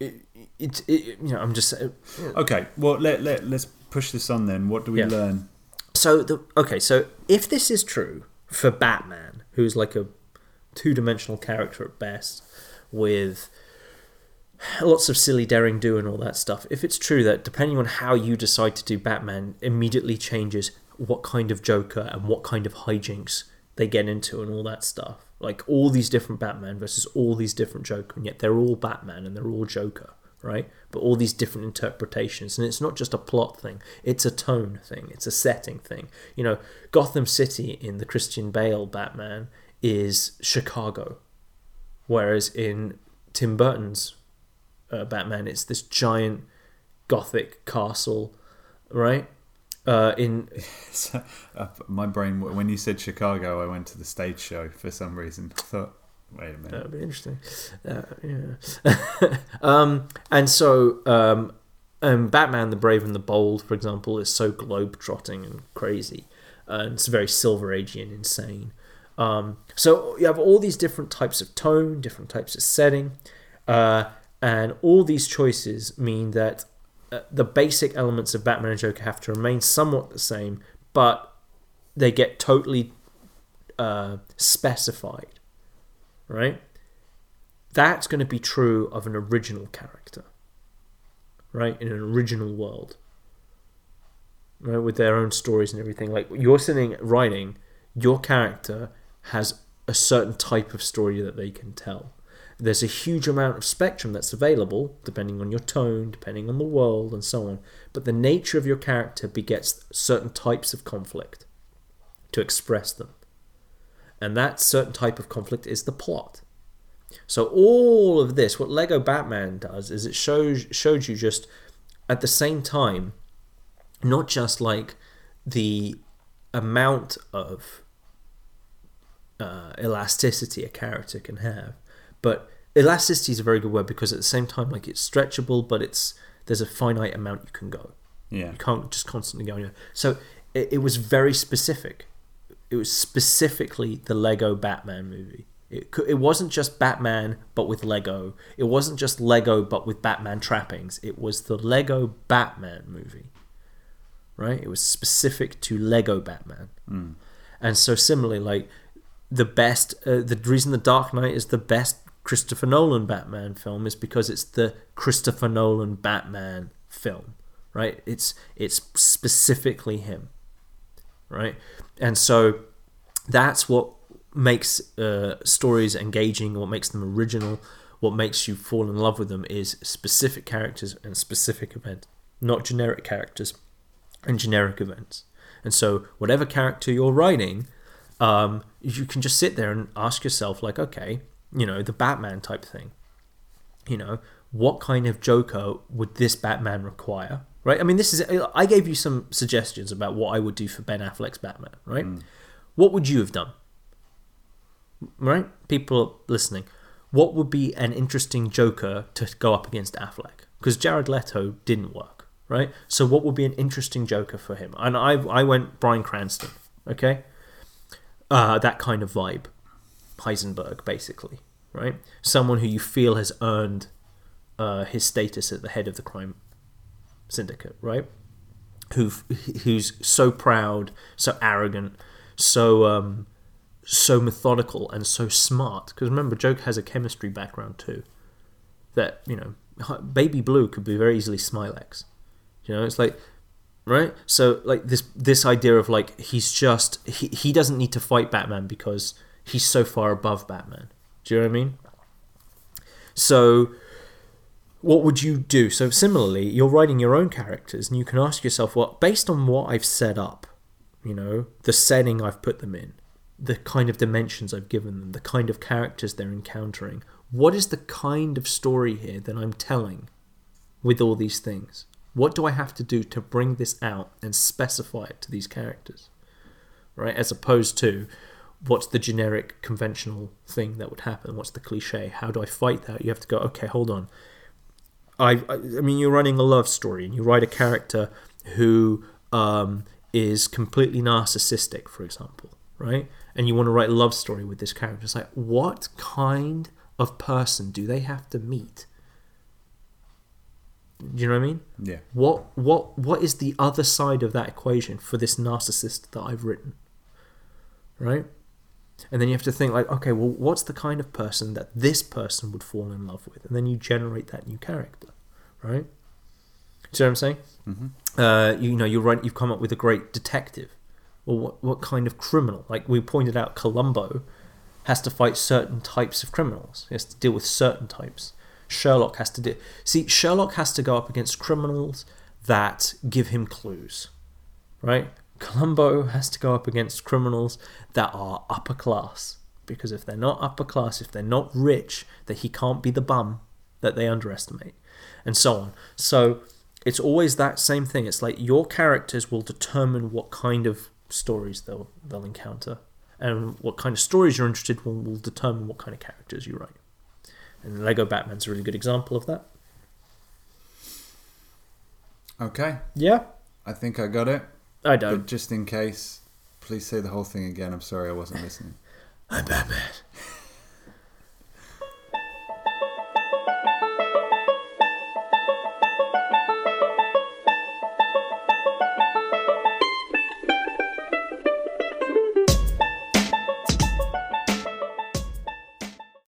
It, it, it you know I'm just uh, Okay. Well, let let let's push this on then. What do we Yeah. learn? So the okay, so if this is true for Batman, who's like a two-dimensional character at best, with lots of silly daring do and all that stuff, if it's true that depending on how you decide to do Batman, immediately changes what kind of Joker and what kind of hijinks they get into and all that stuff, like all these different Batman versus all these different Joker, and yet they're all Batman and they're all Joker right? But all these different interpretations, and it's not just a plot thing; it's a tone thing, it's a setting thing. You know, Gotham City in the Christian Bale Batman is Chicago, whereas in Tim Burton's uh, Batman, it's this giant Gothic castle, right? Uh, in [LAUGHS] uh, my brain, when you said Chicago, I went to the stage show for some reason. I thought, wait a minute. That would be interesting. Uh, yeah. [LAUGHS] um, and so, um, um, Batman the Brave and the Bold, for example, is so globe-trotting and crazy. And it's very Silver Agey and insane. Um, so you have all these different types of tone, different types of setting. Uh, and all these choices mean that uh, the basic elements of Batman and Joker have to remain somewhat the same, but they get totally uh, specified, right? That's going to be true of an original character, right? In an original world, right? With their own stories and everything. Like you're sitting writing, your character has a certain type of story that they can tell. There's a huge amount of spectrum that's available, depending on your tone, depending on the world, and so on. But the nature of your character begets certain types of conflict to express them. And that certain type of conflict is the plot. So all of this, what Lego Batman does is it shows showed you just at the same time, not just like the amount of uh, elasticity a character can have, but elasticity is a very good word because at the same time, like it's stretchable, but it's there's a finite amount you can go. Yeah. You can't just constantly go. So it, it was very specific. It was specifically the Lego Batman movie. It, it wasn't just Batman but with Lego. It wasn't just Lego but with Batman trappings. It was the Lego Batman movie. Right? It was specific to Lego Batman. And so similarly, like the best, uh, the reason the Dark Knight is the best Christopher Nolan Batman film is because it's the Christopher Nolan Batman film, right? It's it's specifically him, right? And so that's what makes uh, stories engaging, what makes them original, what makes you fall in love with them is specific characters and specific events, not generic characters and generic events. And so, whatever character you're writing, um, you can just sit there and ask yourself, like, okay, you know, the Batman type thing. You know, what kind of Joker would this Batman require? Right? I mean, this is. I gave you some suggestions about what I would do for Ben Affleck's Batman. Right? What would you have done? Right? People listening. What would be an interesting Joker to go up against Affleck? Because Jared Leto didn't work. Right? So, what would be an interesting Joker for him? And I, I went Bryan Cranston. Okay? uh, that kind of vibe. Heisenberg, basically, right? Someone who you feel has earned uh, his status at the head of the crime syndicate, right? Who who's so proud, so arrogant, so um, so methodical, and so smart. Because remember, Joker has a chemistry background too. That you know, Baby Blue could be very easily Smilex. You know, it's like right so like this this idea of like he's just he, he doesn't need to fight batman because he's so far above batman do you know what i mean so what would you do so similarly you're writing your own characters and you can ask yourself well based on what i've set up you know the setting i've put them in the kind of dimensions i've given them the kind of characters they're encountering what is the kind of story here that i'm telling with all these things what do I have to do to bring this out and specify it to these characters? Right? As opposed to what's the generic conventional thing that would happen? What's the cliche? How do I fight that? You have to go, okay, hold on. I, I, mean, you're running a love story and you write a character who um, is completely narcissistic, for example, right? And you want to write a love story with this character. It's like, what kind of person do they have to meet? Do you know what I mean? Yeah. What what what is the other side of that equation for this narcissist that I've written? Right? And then you have to think like, okay, well, what's the kind of person that this person would fall in love with? And then you generate that new character, right? you See what I'm saying? Mm-hmm. Uh, you know, you're right. You've come up with a great detective. Well, what what kind of criminal? Like we pointed out, Columbo has to fight certain types of criminals. He has to deal with certain types. Sherlock has to do. See, Sherlock has to go up against criminals that give him clues, right? Columbo has to go up against criminals that are upper class because if they're not upper class, if they're not rich, that he can't be the bum that they underestimate, and so on. So it's always that same thing. It's like your characters will determine what kind of stories they'll they'll encounter, and what kind of stories you're interested in will determine what kind of characters you write. And Lego Batman's a really good example of that. Okay. Yeah. I think I got it. I But don't. just in case, please say the whole thing again. I'm sorry I wasn't listening. [LAUGHS] I'm Batman.